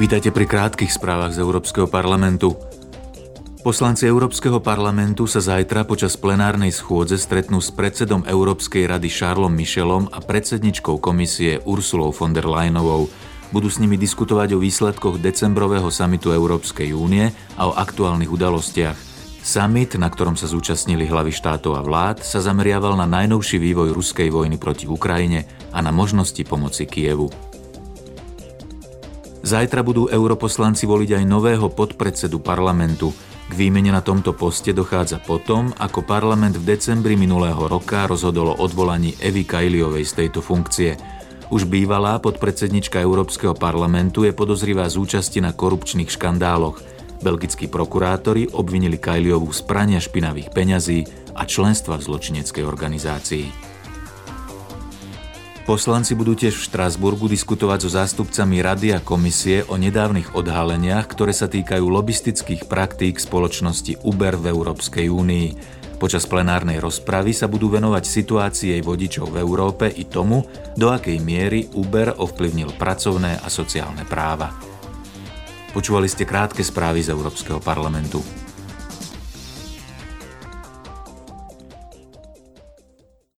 Vítajte pri krátkých správach z Európskeho parlamentu. Poslanci Európskeho parlamentu sa zajtra počas plenárnej schôdze stretnú s predsedom Európskej rady Charlesom Michelom a predsedničkou komisie Ursulou von der Leyenovou. Budú s nimi diskutovať o výsledkoch decembrového samitu Európskej únie a o aktuálnych udalostiach. Summit, na ktorom sa zúčastnili hlavy štátov a vlád, sa zameriaval na najnovší vývoj ruskej vojny proti Ukrajine a na možnosti pomoci Kievu. Zajtra budú europoslanci voliť aj nového podpredsedu parlamentu – k výmene na tomto poste dochádza potom, ako parlament v decembri minulého roka rozhodol o odvolaní Evy Kajliovej z tejto funkcie. Už bývalá podpredsednička Európskeho parlamentu je podozrivá z účasti na korupčných škandáloch. Belgickí prokurátori obvinili Kajliovú z prania špinavých peňazí a členstva v zločineckej organizácii. Poslanci budú tiež v Štrásburgu diskutovať so zástupcami Rady a komisie o nedávnych odhaleniach, ktoré sa týkajú lobistických praktík spoločnosti Uber v Európskej únii. Počas plenárnej rozpravy sa budú venovať situácii jej vodičov v Európe i tomu, do akej miery Uber ovplyvnil pracovné a sociálne práva. Počúvali ste krátke správy z Európskeho parlamentu.